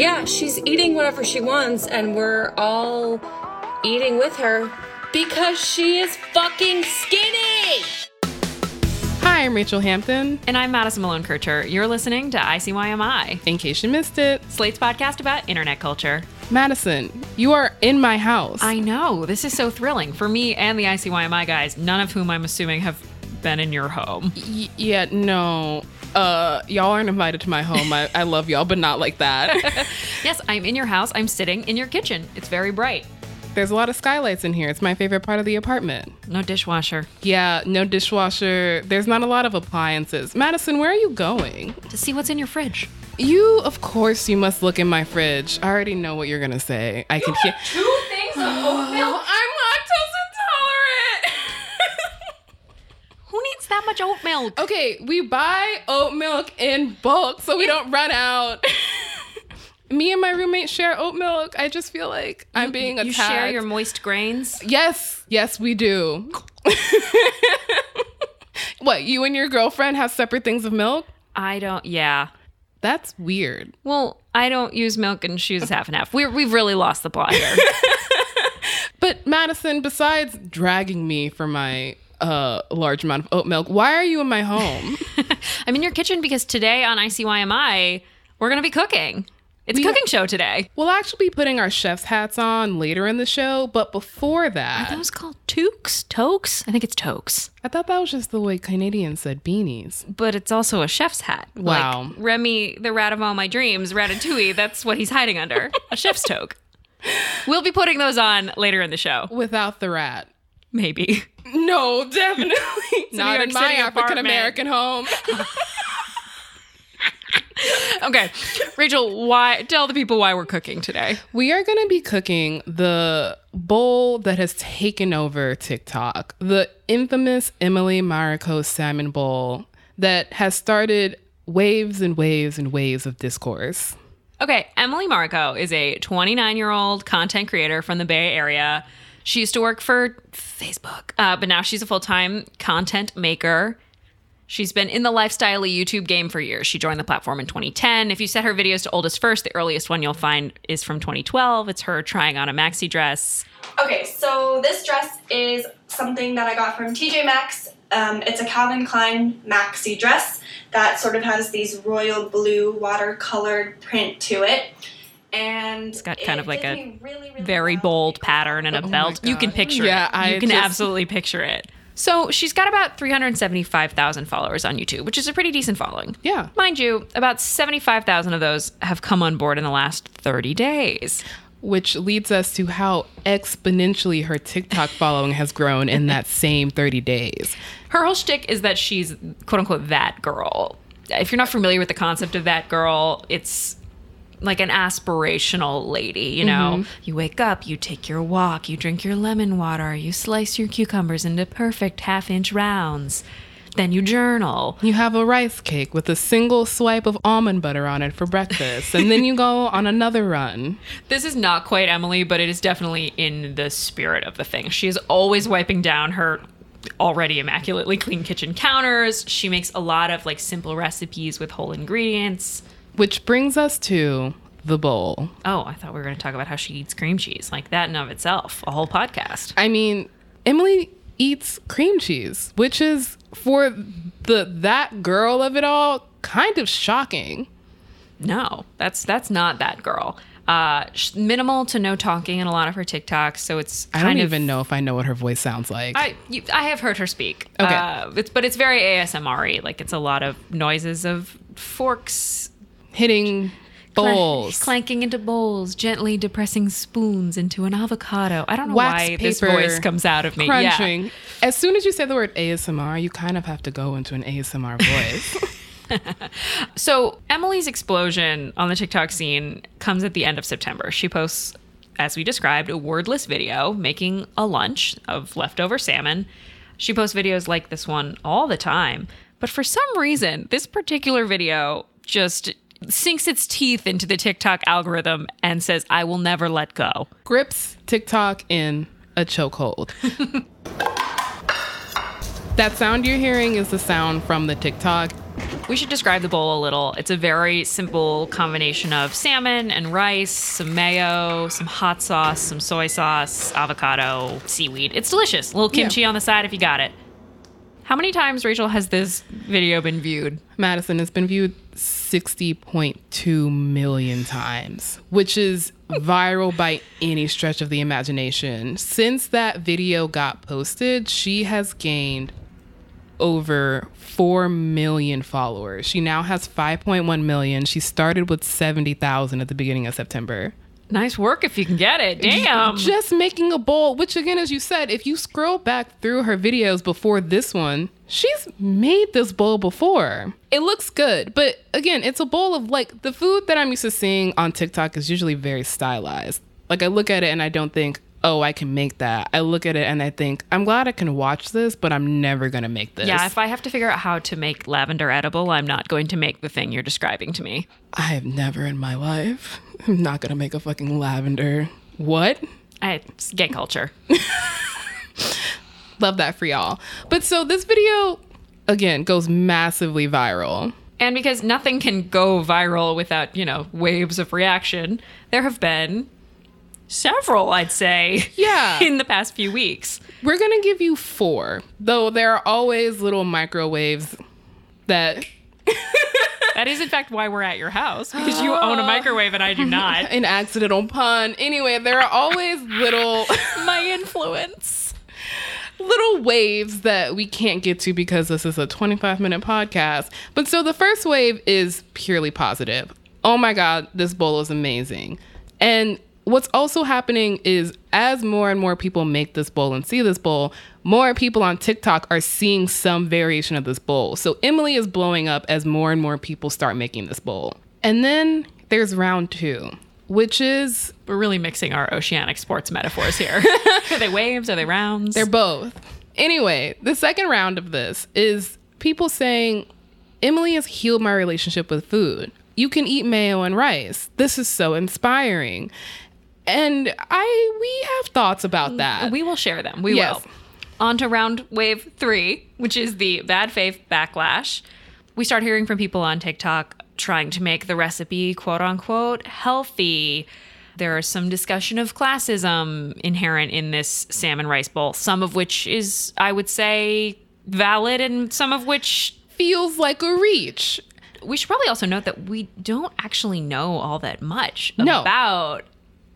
Yeah, she's eating whatever she wants, and we're all eating with her because she is fucking skinny! Hi, I'm Rachelle Hampton. And I'm Madison Malone Kircher. You're listening to ICYMI, In case you missed it, Slate's podcast about internet culture. Madison, you are in my house. I know, this is so thrilling for me and the ICYMI guys, none of whom I'm assuming have been in your home. Y- yeah, no. Uh, y'all aren't invited to my home. I, I love y'all, but not like that. yes, I'm in your house. I'm sitting in your kitchen. It's very bright. There's a lot of skylights in here. It's my favorite part of the apartment. No dishwasher. Yeah, no dishwasher. There's not a lot of appliances. Madison, where are you going? To see what's in your fridge. You, of course, you must look in my fridge. I already know what you're gonna say. I can hear. Two things of oat milk. I'm lactose intolerant. Who needs that much oat milk? Okay, we buy oat milk in bulk so we don't run out. Me and my roommate share oat milk. I just feel like I'm being attacked. You share your moist grains? Yes, yes, we do. what, you and your girlfriend have separate things of milk? I don't, yeah. That's weird. Well, I don't use milk and she uses half and half. We're, we've really lost the plot here. But Madison, besides dragging me for my uh, large amount of oat milk, why are you in my home? I'm in your kitchen because today on ICYMI, we're going to be cooking. It's We- a cooking show today. we'll actually be putting our chef's hats on later in the show, but before that Are that, those called toques? Toques? I think it's toques. I thought that was just the way Canadians said beanies. But it's also a chef's hat. Wow. Like Remy, the rat of all my dreams, Ratatouille, that's what he's hiding under. A chef's toque. We'll be putting those on later in the show. Without the rat. Maybe. No, definitely New not York in my African American home. Okay. Rachelle, why tell the people why we're cooking today. we are going to be cooking the bowl that has taken over TikTok, the infamous Emily Mariko salmon bowl that has started waves and waves and waves of discourse. Okay, Emily Mariko is a 29 year old content creator from the Bay Area. She used to work for Facebook, uh, but now she's a full time content maker. She's been in the lifestyle YouTube game for years. She joined the platform in 2010. If you set her videos to oldest first, the earliest one you'll find is from 2012. It's her trying on a maxi dress. Okay, so this dress is something that I got from TJ Maxx. Um, it's a Calvin Klein maxi dress that sort of has these royal blue watercolored print to it. And it's got kind of like a really very bold pattern and a Oh my belt. You can God. picture Yeah, it. I you can just- absolutely picture it. So she's got about 375,000 followers on YouTube, which is a pretty decent following. Yeah. Mind you, about 75,000 of those have come on board in the last 30 days. Which leads us to how exponentially her TikTok following has grown in that same 30 days. Her whole shtick is that she's quote unquote that girl. If you're not familiar with the concept of that girl, it's like an aspirational lady, you know. Mm-hmm. You wake up, you take your walk, you drink your lemon water, you slice your cucumbers into perfect half inch rounds. Then you journal. You have a rice cake with a single swipe of almond butter on it for breakfast, and then you go on another run. This is not quite Emily, but it is definitely in the spirit of the thing. She is always wiping down her already immaculately clean kitchen counters. She makes a lot of like simple recipes with whole ingredients. Which brings us to the bowl. Oh, I thought we were going to talk about how she eats cream cheese. Like that in of itself, a whole podcast. I mean, Emily eats cream cheese, which is for the that girl of it all kind of shocking. No, that's that's not that girl. Uh, minimal to no talking in a lot of her TikToks, so it's I don't of, even know if I know what her voice sounds like. I you, I have heard her speak. Okay. uh, it's, but it's very ASMR-y. Like it's a lot of noises of forks Hitting clank- bowls. clanking into bowls, gently depressing spoons into an avocado. I don't know Wax why this paper voice comes out of me. Yeah. crunching. As soon as you say the word ASMR, you kind of have to go into an ASMR voice. So Emily's explosion on the TikTok scene comes at the end of September. She posts, as we described, a wordless video making a lunch of leftover salmon. She posts videos like this one all the time. But for some reason, this particular video just sinks its teeth into the TikTok algorithm and says, I will never let go. Grips TikTok in a chokehold. that sound you're hearing is the sound from the TikTok. We should describe the bowl a little. It's a very simple combination of salmon and rice, some mayo, some hot sauce, some soy sauce, avocado, seaweed. It's delicious. A little kimchi on the side if you got it. How many times, Rachelle, has this video been viewed? Madison it's been viewed 60.2 million times, which is viral by any stretch of the imagination. Since that video got posted, she has gained over 4 million followers. She now has 5.1 million. She started with 70,000 at the beginning of September. Nice work if you can get it. Damn. Just making a bowl, which again, as you said, if you scroll back through her videos before this one, she's made this bowl before. It looks good, but again, it's a bowl of like the food that I'm used to seeing on TikTok is usually very stylized. Like I look at it and I don't think, oh, I can make that. I look at it and I think, I'm glad I can watch this, but I'm never gonna make this. yeah, if I have to figure out how to make lavender edible, I'm not going to make the thing you're describing to me. I have never in my life. I'm not gonna make a fucking lavender. What? I, gay culture. Love that for y'all. But so this video, again, goes massively viral. And because nothing can go viral without, you know, waves of reaction, there have been several, I'd say, Yeah. in the past few weeks. We're gonna give you four, though there are always little microwaves that That is, in fact, why we're at your house because you own a microwave and I do not. an accidental pun. Anyway, there are always little My influence. little waves that we can't get to because this is a 25 minute podcast. But so the first wave is purely positive. Oh my God, this bowl is amazing. And what's also happening is as more and more people make this bowl and see this bowl, more people on TikTok are seeing some variation of this bowl. So Emily is blowing up as more and more people start making this bowl. And then there's round two, which is We're really mixing our oceanic sports metaphors here. are they waves? Are they rounds? They're both. Anyway, the second round of this is people saying, Emily has healed my relationship with food. You can eat mayo and rice. This is so inspiring. And I we have thoughts about mm, that. We will share them. We Yes. will. On to round wave three, which is the bad faith backlash. We start hearing from people on TikTok trying to make the recipe quote unquote healthy. There is some discussion of classism inherent in this salmon rice bowl, some of which is, I would say, valid and some of which feels like a reach. we should probably also note that we don't actually know all that much No. about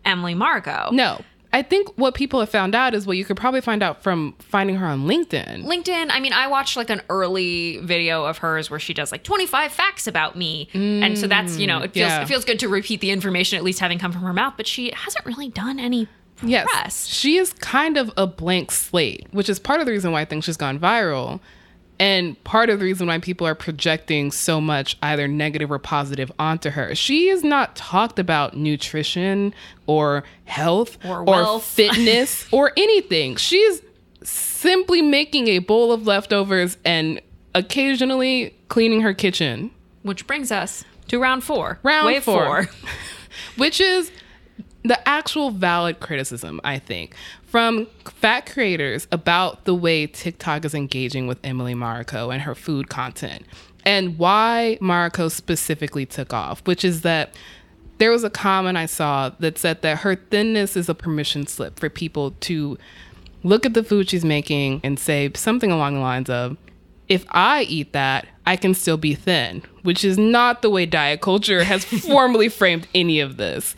Emily Mariko. No. I think what people have found out is what you could probably find out from finding her on LinkedIn. LinkedIn, I mean, I watched like an early video of hers where she does like 25 facts about me. and so that's, you know, it feels mm, yeah. it feels good to repeat the information at least having come from her mouth, but she hasn't really done any Yes. press. She is kind of a blank slate, which is part of the reason why I think she's gone viral. And part of the reason why people are projecting so much either negative or positive onto her. She has not talked about nutrition or health Or wealth. fitness or anything. She's simply making a bowl of leftovers and occasionally cleaning her kitchen. Which brings us to round four. Round Wave four. which is the actual valid criticism, I think, from fat creators about the way TikTok is engaging with Emily Mariko and her food content and why Mariko specifically took off, which is that there was a comment I saw that said that her thinness is a permission slip for people to look at the food she's making and say something along the lines of, if I eat that, I can still be thin, which is not the way diet culture has formally framed any of this.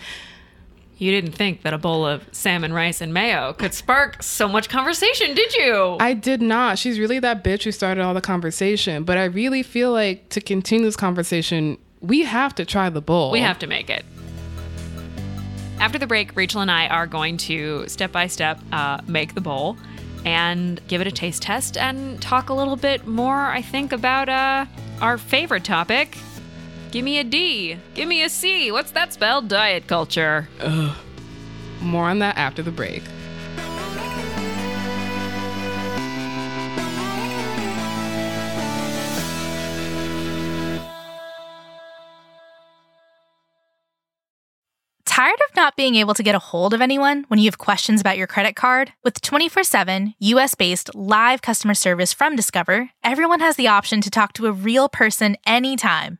You didn't think that a bowl of salmon, rice, and mayo could spark so much conversation, did you? I did not. She's really that bitch who started all the conversation. But I really feel like to continue this conversation, we have to try the bowl. We have to make it. After the break, Rachelle and I are going to step by step uh, make the bowl. and give it a taste test and talk a little bit more, I think, about uh, our favorite topic. Give me a D. Give me a C. What's that spell? Diet culture. More on that after the break. Tired of not being able to get a hold of anyone when you have questions about your credit card? With 24 7 US based live customer service from Discover, everyone has the option to talk to a real person anytime,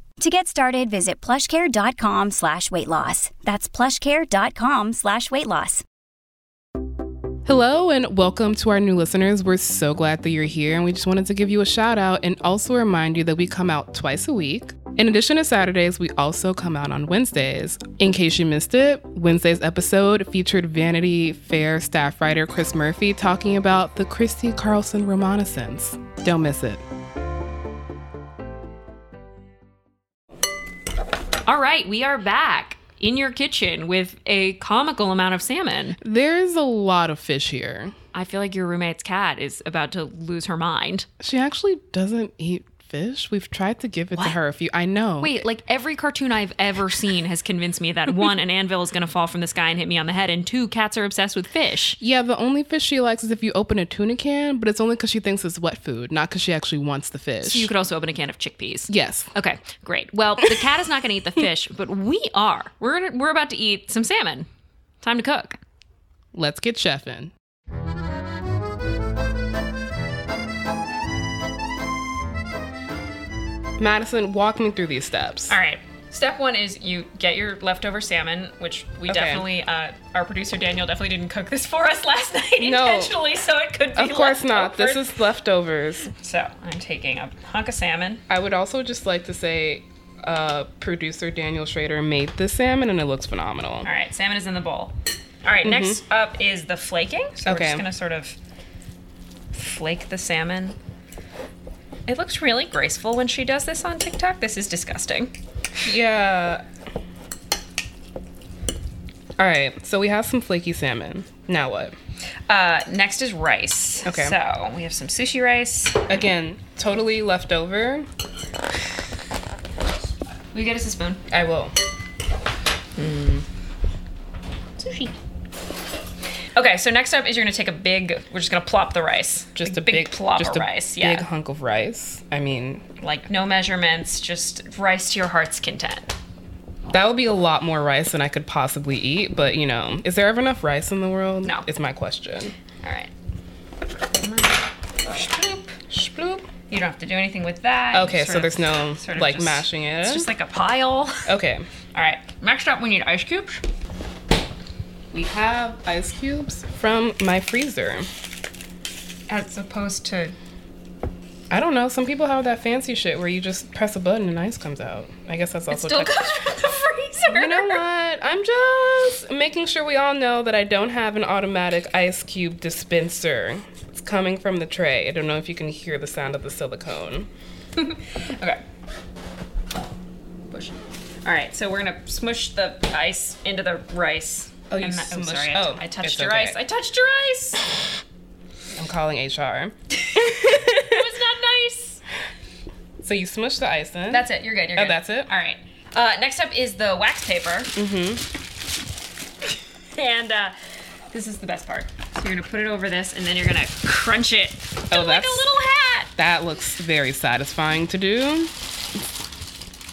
To get started, visit plushcare.com slash weight loss. That's plushcare.com slash weight loss. Hello and welcome to our new listeners. We're so glad that you're here, and we just wanted to give you a shout out and also remind you that we come out twice a week. In addition to Saturdays, we also come out on Wednesdays. In case you missed it, Wednesday's episode featured Vanity Fair staff writer Chris Murphy talking about the Christy Carlson Remonissance. Don't miss it. All right, we are back in your kitchen with a comical amount of salmon. There's a lot of fish here. I feel like your roommate's cat is about to lose her mind. She actually doesn't eat fish. We've tried to give it to her a few. I know. Wait, like every cartoon I've ever seen has convinced me that one, an anvil is going to fall from the sky and hit me on the head, and two, cats are obsessed with fish. Yeah, the only fish she likes is if you open a tuna can, but it's only because she thinks it's wet food, not because she actually wants the fish. So you could also open a can of chickpeas. yes. Okay, great. Well, the cat is not going to eat the fish, but we are. We're gonna, we're about to eat some salmon. Time to cook. Let's get chefing. Madison, walk me through these steps. All right. Step one is you get your leftover salmon, which we Okay. definitely, uh, our producer Daniel definitely didn't cook this for us last night No. intentionally, so it could be. Of course not. This is leftovers. So I'm taking a hunk of salmon. I would also just like to say uh, producer Daniel Schroeder made this salmon and it looks phenomenal. All right, salmon is in the bowl. All right, next up is the flaking. So we're just gonna sort of flake the salmon. It looks really graceful when she does this on TikTok. This is disgusting. Yeah. All right, so we have some flaky salmon. Now what? Uh, next is rice. Okay. So we have some sushi rice. Again, totally leftover. Will you get us a spoon? I will. Sushi. Okay, so next up is you're gonna take a big. We're just gonna plop the rice. Just Like a big, plop just of a rice. big hunk of rice. I mean, Like no measurements, just rice to your heart's content. That would be a lot more rice than I could possibly eat, but you know, is there ever enough rice in the world? No. It's my question. All right. Sploop. You don't have to do anything with that. Okay, so there's no sort of like just- mashing it. It's just like a pile. okay. All right. Next up, we need ice cubes. We have ice cubes from my freezer. As opposed to I don't know. Some people have that fancy shit where you just press a button and ice comes out. I guess that's also It still goes from the freezer. You know what? I'm just making sure we all know that I don't have an automatic ice cube dispenser. It's coming from the tray. I don't know if you can hear the sound of the silicone. Okay. Push. All right, so we're gonna smush the ice into the rice. Oh, you And that- smushed- sorry, I, oh, I touched your okay. ice. I touched your ice. I'm calling HR. It was not nice. So you smush the ice in. That's it. You're good. You're Oh, good. that's it? All right. Uh, next up is the wax paper. Mm-hmm. And uh, this is the best part. So you're gonna put it over this, and then you're gonna crunch it Oh, like that's a little hat. that looks very satisfying to do.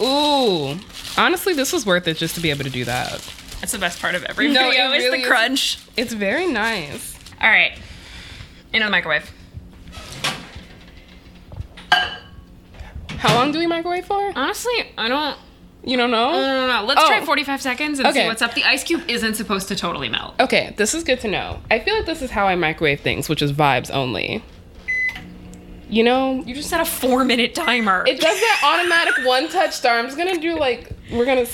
Ooh, honestly, this was worth it just to be able to do that. That's the best part of every No, video it is really the is. crunch. It's very nice. All right. Into the microwave. How long do we microwave for? Honestly, I don't. You don't know? No, no, no. Let's Oh. try 45 seconds and see what's up. The ice cube isn't supposed to totally melt. Okay, this is good to know. I feel like this is how I microwave things, which is vibes only. You know, You just set a four minute timer. it does that automatic one touch start. I'm just gonna do like we're gonna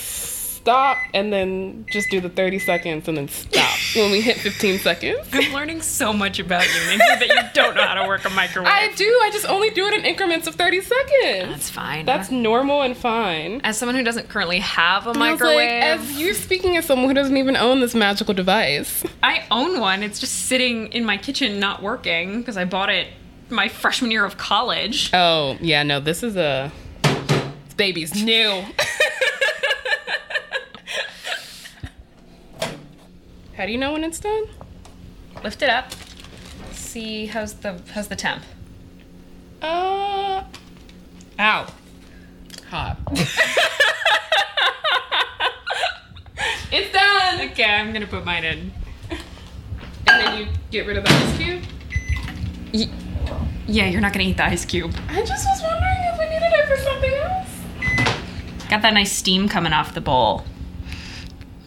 stop and then just do the 30 seconds and then stop when we hit 15 seconds. I'm learning so much about you, Nikki, that you don't know how to work a microwave. I do. I just only do it in increments of 30 seconds. That's fine. That's normal and fine. as someone who doesn't currently have a was like, microwave, as you're speaking as someone who doesn't even own this magical device. I own one. It's just sitting in my kitchen, not working because I bought it my freshman year of college. Oh, yeah, no, this is a. This baby's new. How do you know when it's done? Lift it up. See how's the how's the temp. Uh. Ow. Hot. it's done! Okay, I'm gonna put mine in. And then you get rid of the ice cube? Yeah, you're not gonna eat the ice cube. I just was wondering if we needed it for something else. Got that nice steam coming off the bowl.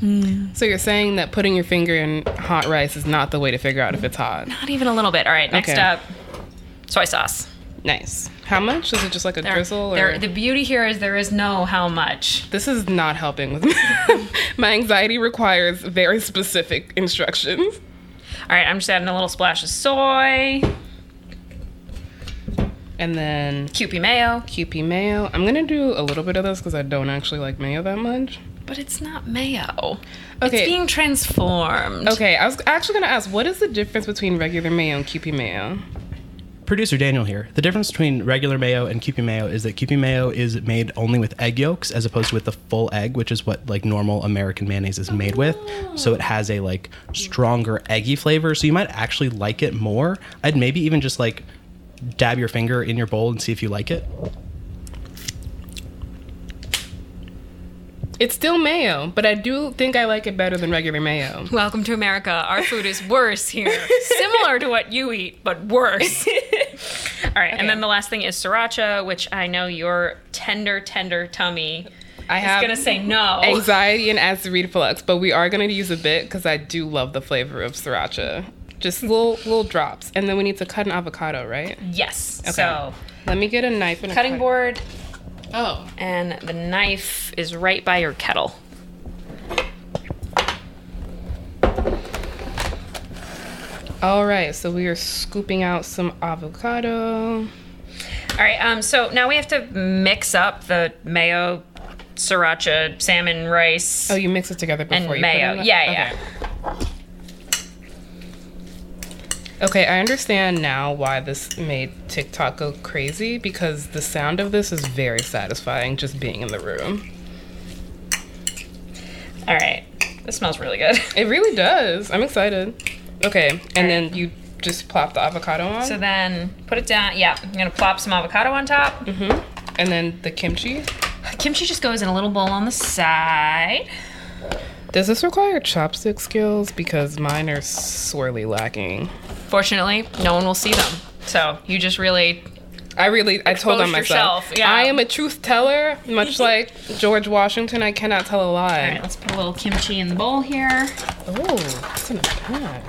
Mm. So you're saying that putting your finger in hot rice is not the way to figure out if it's hot? Not even a little bit. All right, next Okay. up, soy sauce. Nice. How much? Is it just like a There- drizzle? there- the beauty here is there is no how much. This is not helping with my anxiety requires very specific instructions. All right, I'm just adding a little splash of soy, And then Kewpie mayo, Kewpie mayo. I'm gonna do a little bit of this because I don't actually like mayo that much. But it's not mayo. Okay. It's being transformed. Okay, I was actually gonna ask, what is the difference between regular mayo and Kewpie mayo? Producer Daniel here. The difference between regular mayo and Kewpie mayo is that Kewpie mayo is made only with egg yolks as opposed to with the full egg, which is what like normal American mayonnaise is made with. Oh. So it has a like stronger eggy flavor. So you might actually like it more. I'd maybe even just like dab your finger in your bowl and see if you like it. It's still mayo, but I do think I like it better than regular mayo. Welcome to America. Our food is worse here. Similar to what you eat, but worse. All right, and then the last thing is sriracha, which I know your tender, tender tummy I is have gonna say no. anxiety and acid reflux, but we are gonna use a bit because I do love the flavor of sriracha. Just little little drops, and then we need to cut an avocado, right? Yes. Okay. So Let me get a knife and a cutting board, Oh, and the knife is right by your kettle. all right. So we are scooping out some avocado. All right. Um. So now we have to mix up the mayo, sriracha, salmon, rice, Oh, you mix it together before and you mayo. Put it in yeah, the- yeah. Okay. Okay, I understand now why this made TikTok go crazy because the sound of this is very satisfying just being in the room. All right. This smells really good. It really does. I'm excited. Okay, and then you just plop the avocado on. So then put it down. Yeah, I'm gonna plop some avocado on top. Mhm. and then the kimchi. Kimchi just goes in a little bowl on the side. Does this require chopstick skills? Because mine are sorely lacking. Fortunately, no one will see them. So you just really I really, I told on myself. yourself, yeah. I am a truth teller, much like George Washington. I cannot tell a lie. right, let's put a little kimchi in the bowl here. Oh, that's in a pan.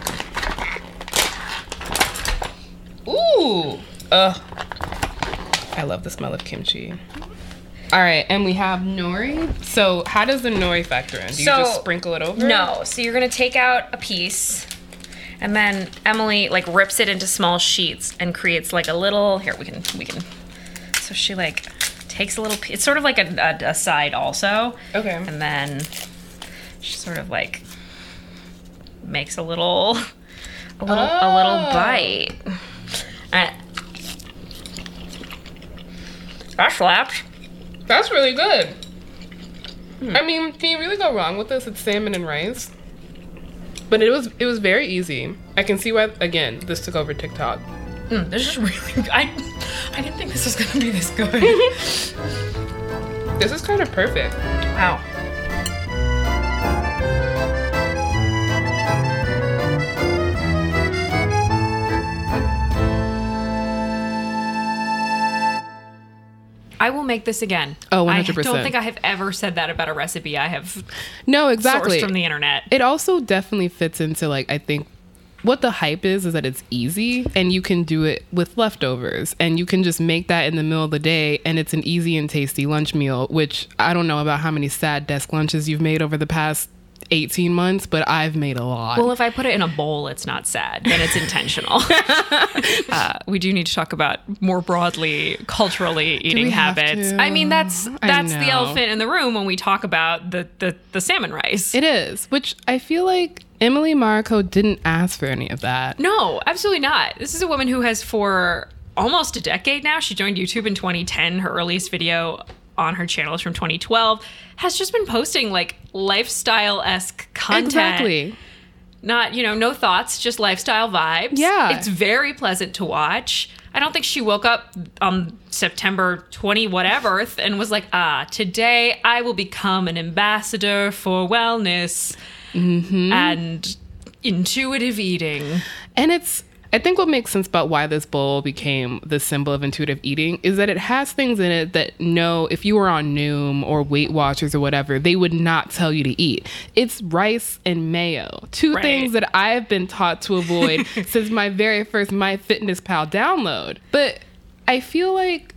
Ooh, ugh. I love the smell of kimchi. All right, and we have nori. So, how does the nori factor in? Do you just sprinkle it over? No, so you're gonna take out a piece, and then Emily like rips it into small sheets and creates like a little. Here we can we can. So she like takes a little. It's sort of like a, a, a side also. Okay. And then she sort of like makes a little a little a little Oh. bite. Uh, that slaps. That's really good. I mean, can you really go wrong with this? It's salmon and rice. But it was it was very easy. I can see why again this took over TikTok. Mm, this is really. I I didn't think this was gonna be this good. This is kind of perfect. wow. I will make this again. Oh, I 100%. I don't think I have ever said that about a recipe I have No, exactly. sourced from the internet. It also definitely fits into like I think what the hype is is that it's easy and you can do it with leftovers and you can just make that in the middle of the day and it's an easy and tasty lunch meal which I don't know about how many sad desk lunches you've made over the past 18 months but I've made a lot. Well, if I put it in a bowl, it's not sad. Then it's intentional. uh, we do need to talk about more broadly culturally eating habits. I mean, that's that's the elephant in the room when we talk about the the, the salmon rice. it is, which I feel like Emily Mariko didn't ask for any of that. no, absolutely not. This is a woman who has for almost a decade now. She joined YouTube in 2010. Her earliest video on her channels from 2012. Has just been posting like lifestyle esque content. Exactly. not you know no thoughts just lifestyle vibes Yeah. it's very pleasant to watch i don't think she woke up on september 20 whatever and was like ah today i will become an ambassador for wellness and intuitive eating And it's, I think what makes sense about why this bowl became the symbol of intuitive eating is that it has things in it that no, if you were on Noom or Weight Watchers or whatever, they would not tell you to eat. It's rice and mayo, two Right. things that I have been taught to avoid since my very first MyFitnessPal download. But I feel like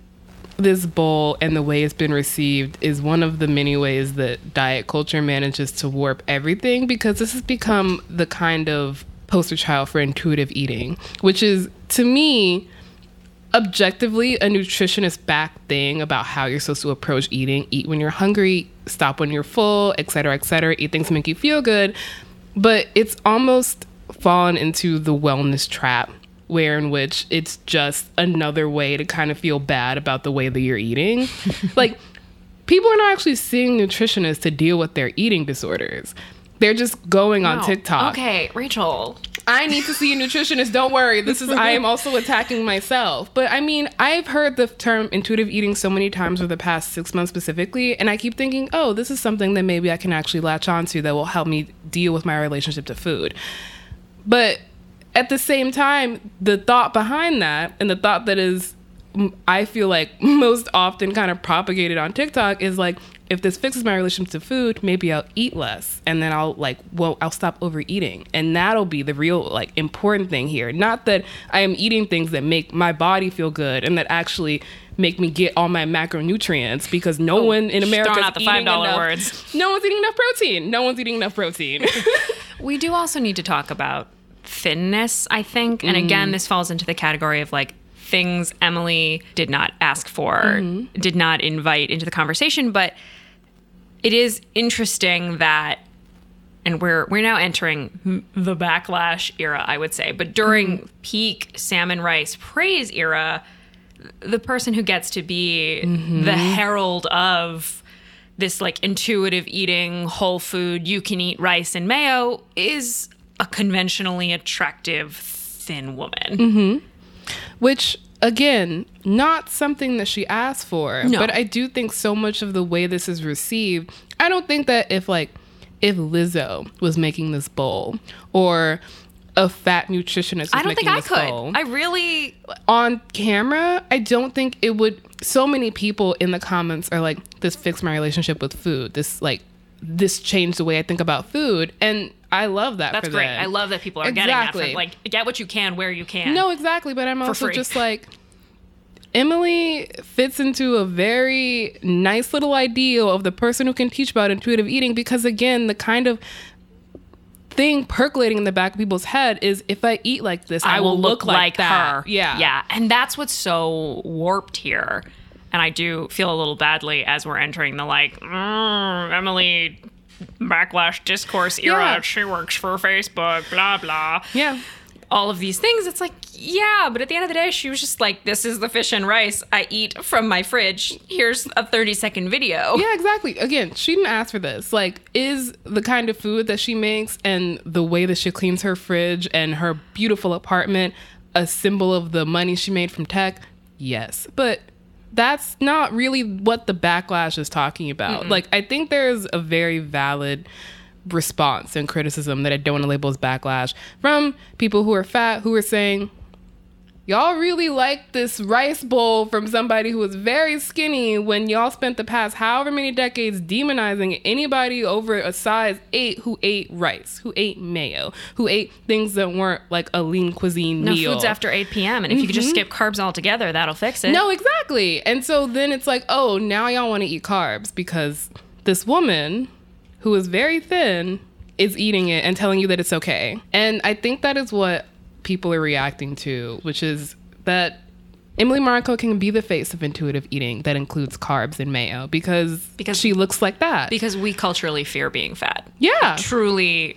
this bowl and the way it's been received is one of the many ways that diet culture manages to warp everything because this has become the kind of poster child for intuitive eating, which is to me objectively a nutritionist back thing about how you're supposed to approach eating. Eat when you're hungry stop when you're full et cetera et cetera. Eat things make you feel good. But it's almost fallen into the wellness trap where in which it's just another way to kind of feel bad about the way that you're eating. Like people are not actually seeing nutritionists to deal with their eating disorders they're just going on tiktok okay rachelle I need to see a nutritionist. Don't worry. This is I am also attacking myself. But I mean, I've heard the term intuitive eating so many times over the past six months specifically, and I keep thinking, oh, this is something that maybe I can actually latch onto that will help me deal with my relationship to food. But at the same time, the thought behind that and the thought that is I feel like most often kind of propagated on TikTok is like if this fixes my relationship to food, maybe I'll eat less and then I'll like well I'll stop overeating. And that'll be the real like important thing here. Not that I am eating things that make my body feel good and that actually make me get all my macronutrients because no one in America is eating enough- words. No one's eating enough protein. No one's eating enough protein. We do also need to talk about thinness, I think. And again, mm-hmm. this falls into the category of like things Emily did not ask for, mm-hmm. did not invite into the conversation, but it is interesting that and we're we're now entering the backlash era, I would say. But during mm-hmm. peak salmon rice praise era, the person who gets to be mm-hmm. the herald of this like intuitive eating, whole food, you can eat rice and mayo is a conventionally attractive thin woman. Mm-hmm. Which again, not something that she asked for. No. But I do think so much of the way this is received, I don't think that if like if Lizzo was making this bowl or a fat nutritionist was I don't think I could. bowl I really on camera, I don't think it would. So many people in the comments are like, "This fixed my relationship with food. This like, this changed the way I think about food." And I love that. that's great. them. I love that people are getting that Exactly. from like get what you can where you can. No, exactly. But I'm also free. just like, Emily fits into a very nice little ideal of the person who can teach about intuitive eating because, again, the kind of thing percolating in the back of people's head is if I eat like this, I, will look, like, that. her. Yeah. Yeah. And that's what's so warped here. And I do feel a little badly as we're entering the like, "Mm, Emily backlash discourse era. Yeah. She works for Facebook, blah, blah. Yeah. All of these things. It's like, yeah, but at the end of the day, she was just like, this is the fish and rice I eat from my fridge. Here's a 30 second video. Yeah, exactly. Again, she didn't ask for this. Like, is the kind of food that she makes and the way that she cleans her fridge and her beautiful apartment a symbol of the money she made from tech? Yes. But that's not really what the backlash is talking about. Like, I think there's a very valid response and criticism that I don't want to label as backlash from people who are fat who are saying, Y'all really like this rice bowl from somebody who was very skinny when y'all spent the past however many decades demonizing anybody over a size eight who ate rice, who ate mayo, who ate things that weren't like a lean cuisine No meal. foods after 8 p.m. And if you could just mm-hmm. skip carbs altogether, that'll fix it. No, exactly. And so then it's like, oh, now y'all want to eat carbs because this woman who is very thin is eating it and telling you that it's okay. And I think that is what people are reacting to, which is that Emily Mariko can be the face of intuitive eating that includes carbs and mayo because, Because- she looks like that. Because we culturally fear being fat. yeah. truly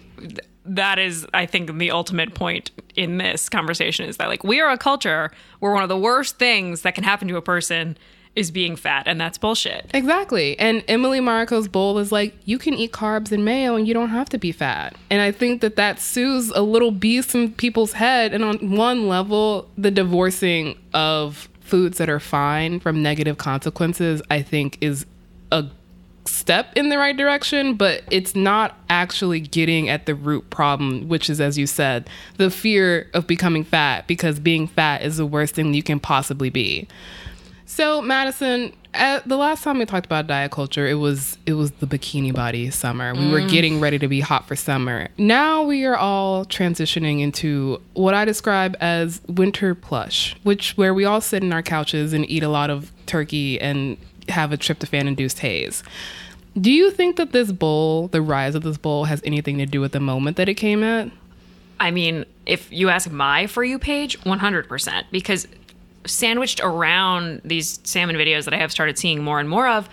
that is i think the ultimate point in this conversation is that like we are a culture where one of the worst things that can happen to a person is being fat and that's bullshit Exactly. And Emily Mariko's bowl is like, you can eat carbs and mayo and you don't have to be fat. And I think that that soothes a little beast in people's head. And on one level, the divorcing of foods that are fine from negative consequences, I think, is a step in the right direction, but it's not actually getting at the root problem, which is, as you said, the fear of becoming fat because being fat is the worst thing you can possibly be. So, Madison, at the last time we talked about diet culture, it was it was the bikini body summer. We were mm. getting ready to be hot for summer. Now we are all transitioning into what I describe as winter plush, which where we all sit in our couches and eat a lot of turkey and have a tryptophan induced haze. Do you think that this bowl, the rise of this bowl, has anything to do with the moment that it came at? i mean if you ask my for you page 100% because sandwiched around these salmon videos that i have started seeing more and more of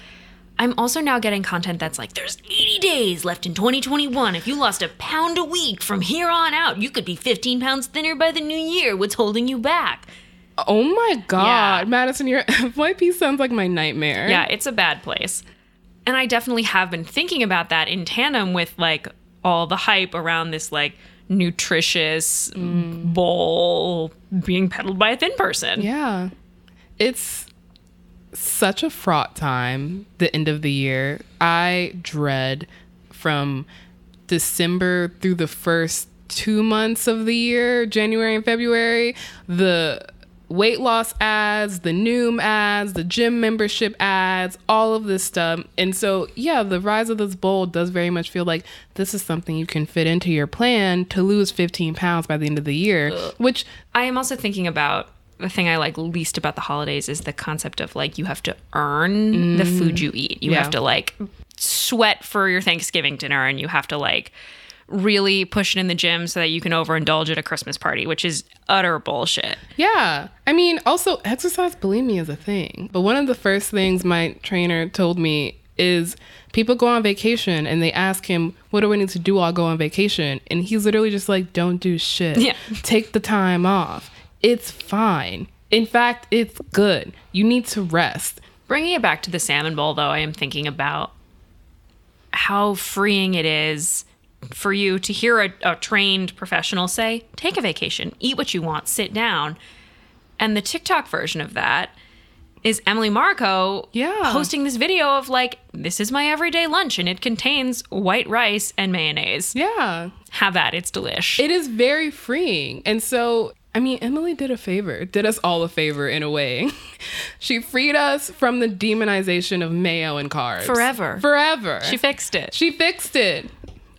i'm also now getting content that's like there's 80 days left in 2021 if you lost a pound a week from here on out you could be 15 pounds thinner by the new year what's holding you back Oh my god, Yeah. Madison, your FYP sounds like my nightmare. Yeah, it's a bad place. And I definitely have been thinking about that in tandem with like all the hype around this like nutritious mm. bowl being peddled by a thin person. Yeah. It's such a fraught time, the end of the year. I dread from December through the first two months of the year, January and February, the weight loss ads, the Noom ads, the gym membership ads, all of this stuff. And so, yeah, the rise of this bowl does very much feel like this is something you can fit into your plan to lose 15 pounds by the end of the year, which I am also thinking about the thing I like least about the holidays is the concept of like you have to earn the mm. food you eat. You Yeah. have to like sweat for your Thanksgiving dinner and you have to like really push it in the gym so that you can overindulge at a Christmas party, which is utter bullshit. Yeah. I mean, also, exercise bulimia is a thing. But one of the first things my trainer told me is people go on vacation and they ask him, What do I need to do while I go on vacation? And he's literally just like, Don't do shit. Yeah. Take the time off. It's fine. In fact, it's good. You need to rest. Bringing it back to the salmon bowl, though, I am thinking about how freeing it is for you to hear a, a trained professional say, take a vacation, eat what you want, sit down. And the TikTok version of that is Emily Mariko Yeah. posting this video of like, this is my everyday lunch and it contains white rice and mayonnaise. Yeah. Have that. It's delish. It is very freeing. And so, I mean, Emily did a favor, did us all a favor in a way. she freed us from the demonization of mayo and carbs. Forever. Forever. she fixed it. she fixed it.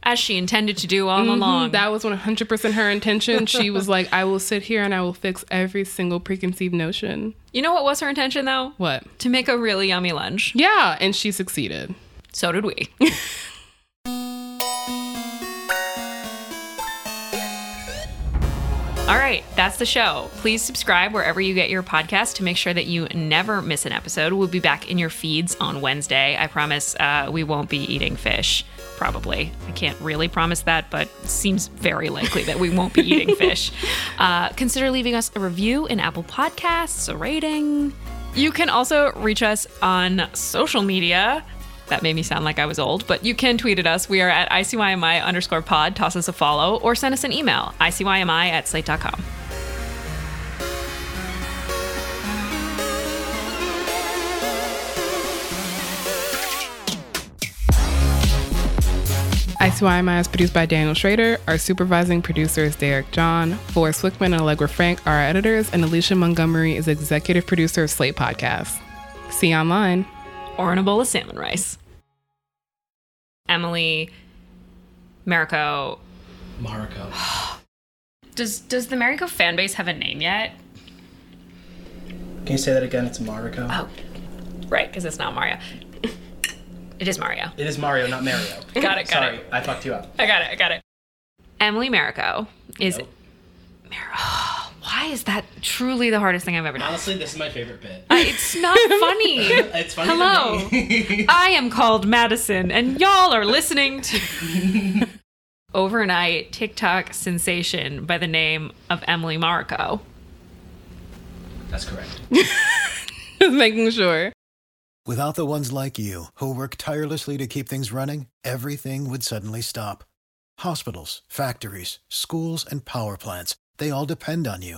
As she intended to do all Mhm. along. That was 100% her intention. She was like, I will sit here and I will fix every single preconceived notion. you know what was her intention though? What? To make a really yummy lunch. Yeah, and she succeeded. So did we. All right, that's the show. Please subscribe wherever you get your podcast to make sure that you never miss an episode. We'll be back in your feeds on Wednesday. I promise uh, we won't be eating fish. Probably. I can't really promise that, but seems very likely that we won't be eating fish. Uh, consider leaving us a review in Apple Podcasts, a rating. You can also reach us on social media. That made me sound like I was old, but you can tweet at us. We are at ICYMI underscore pod. Toss us a follow or send us an email, ICYMI at slate.com. ICYMI is produced by Daniel Schroeder. Our supervising producer is Derek John. Forrest Wickman and Allegra Frank are our editors, and Alicia Montgomery is executive producer of Slate Podcast. See you online. Or in a bowl of salmon rice. Emily Mariko. Mariko. Does does the Mariko fan base have a name yet? Can you say that again? It's Mariko. Oh, right, because it's not Mario. It is Mario. It is Mario, not Mario. Got it, got it. Sorry, it. I fucked you up. I got it, I got it. Emily Mariko is. Nope. Mar- Why is that truly the hardest thing I've ever done? Honestly, this is my favorite bit. I- it's not funny. It's funny to Hello. me. I am called Madison, and y'all are listening to overnight TikTok sensation by the name of Emily Marco. That's correct. Making sure. Without the ones like you, who work tirelessly to keep things running, everything would suddenly stop. Hospitals, factories, schools, and power plants, they all depend on you.